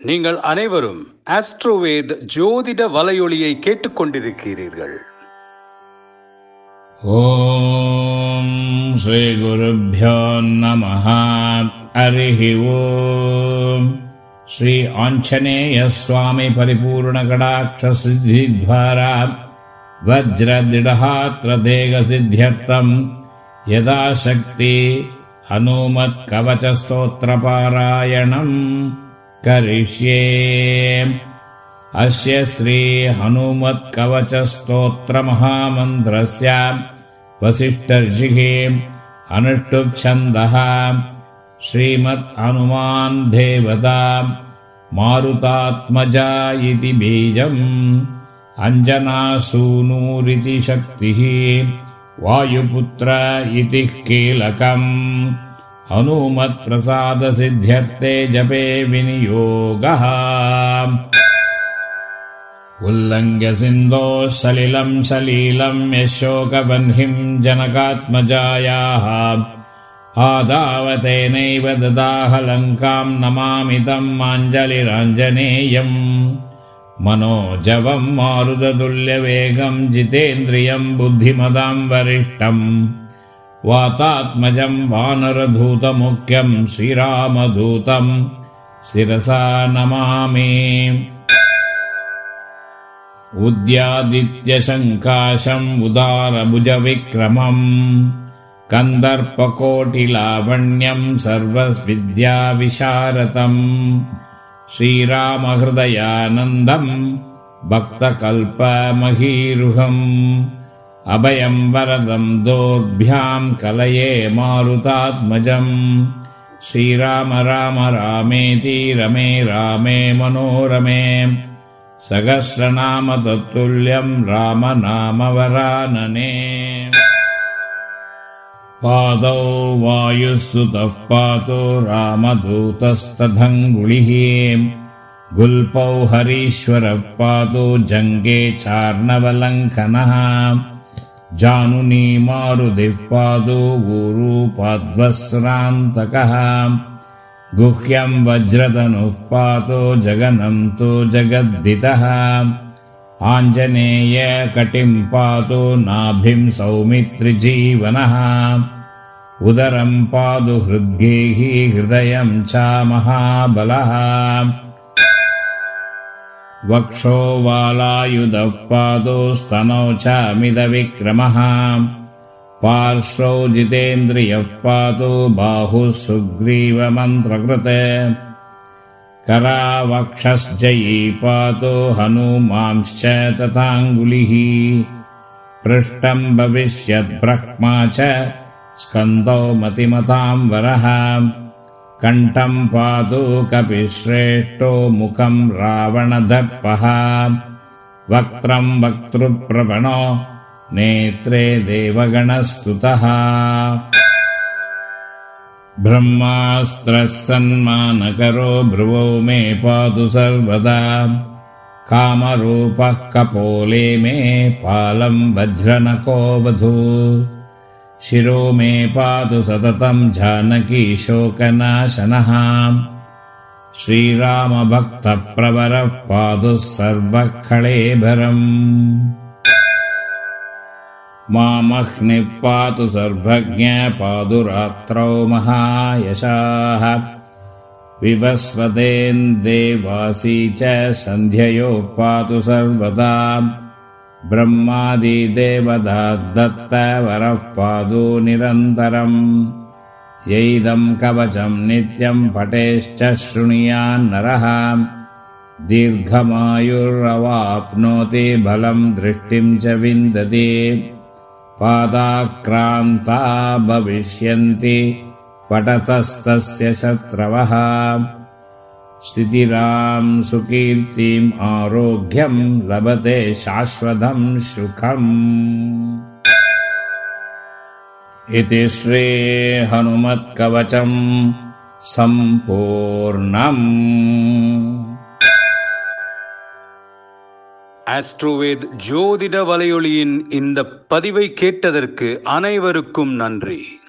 நீங்கள் அனைவரும் ஆஸ்ட்ரோவேத் ஜோதிட வலையொலியை கேட்டுக்கொண்டிருக்கிறீர்கள். ஓம் ஸ்ரீ குருபியோ நம ஹரி ஓம். ஸ்ரீ ஆஞ்சநேய சுவாமி பரிபூர்ண கடாட்ச சித்தி துவாரா வஜ்ரதிடஹாத்திர தேக சித்தியர்த்தம். யதாசக்தி. ஹனுமத் கவச்ச ஸ்தோத்திர பாராயணம். करिष्ये। अस्य श्रीहनुमत्कवचस्तोत्रमहामन्त्रस्य वसिष्ठर्षिः अनुष्टुप्छन्दः। श्रीमत् हनुमान् देवता मारुतात्मजा इति बीजम् अञ्जनासूनूरिति शक्तिः वायुपुत्र इति कीलकम् हनुमत्प्रसादसिद्ध्यर्थे जपे विनियोगः। उल्लङ्घ्य सिन्धोः सलिलम् सलीलम् यशोकवह्निम् जनकात्मजायाः। आदावतेनैव ददाह लङ्काम् नमामि तम् माञ्जलिराञ्जनेयम्। मनोजवम् मारुततुल्यवेगम् जितेन्द्रियम् बुद्धिमदाम् वरिष्ठम् वातात्मजम् वानरधूतमुख्यम् श्रीरामदूतम् शिरसा नमामि। उद्यादित्यशङ्काशम् उदारभुजविक्रमम् कन्दर्पकोटिलावण्यम् सर्वविद्याविशारतम् श्रीरामहृदयानन्दम् भक्तकल्पमहीरुहम् अभयम् वरदम् दोर्भ्याम् कलये मारुतात्मजम्। श्रीराम राम रामेति रमे रामे मनोरमे। सहस्रनाम तत्तुल्यम् रामनामवरानने पादौ वायुः सुतः पातो रामदूतस्तदङ्गुलिः गुल्पौ हरीश्वरः पातो जङ्गे चार्णवलङ्कनः जानुनी मारुदिः पादो गुह्यम् वज्रतनुः पातो जगनम् तु जगद्दितः आञ्जनेय कटिम् पातो नाभिम् सौमित्रिजीवनः। उदरम् पादु हृद्गेहि हृदयम् च महाबलः वक्षो वालायुधः पादो स्तनौ च मिदविक्रमः पार्श्वौ जितेन्द्रियः पातो बाहुः सुग्रीवमन्त्रकृत। करावक्षश्जयी पातो हनूमांश्च तथाङ्गुलिः। पृष्ठम् भविष्यद्ब्रह्मा च स्कन्दौ मतिमताम् वरः कण्ठम् पातु कपिश्रेष्ठो मुखम् रावणदर्पः। वक्त्रम् वक्तृप्रवणो नेत्रे देवगणस्तुतः। ब्रह्मास्त्रः सन्मानकरो भ्रुवौ मे पातु सर्वदा। कामरूपः कपोले मे पालम् वज्रनको वधू शिरो मे पातु सततम् जानकी शोकनाशनः। श्रीरामभक्तप्रवरः पातुः सर्वखळेभरम् मामह्निः पातु सर्वज्ञ पादुरात्रौ महायशाः। विवस्वतेन्देवासी च सन्ध्ययोः पातु सर्वदा ब्रह्मादिदेवता दत्तवरः पादो निरन्तरम्। यैदम् कवचम् नित्यम् पटेश्च शृणुयान्नरः दीर्घमायुरवाप्नोति बलम् दृष्टिम् च विन्दति। पादाक्रान्ता भविष्यन्ति। पठतस्तस्य शत्रवः स्थितिराम् सुकीर्तिम् आरोग्यम् लभते शाश्वतम् सुखम् इति श्रीहनुमत्कवचम् सम्पूर्णम् ஆஸ்ட்ரோவேத் ஜோதிட வலையொலியின் இந்த பதிவை கேட்டதற்கு அனைவருக்கும் நன்றி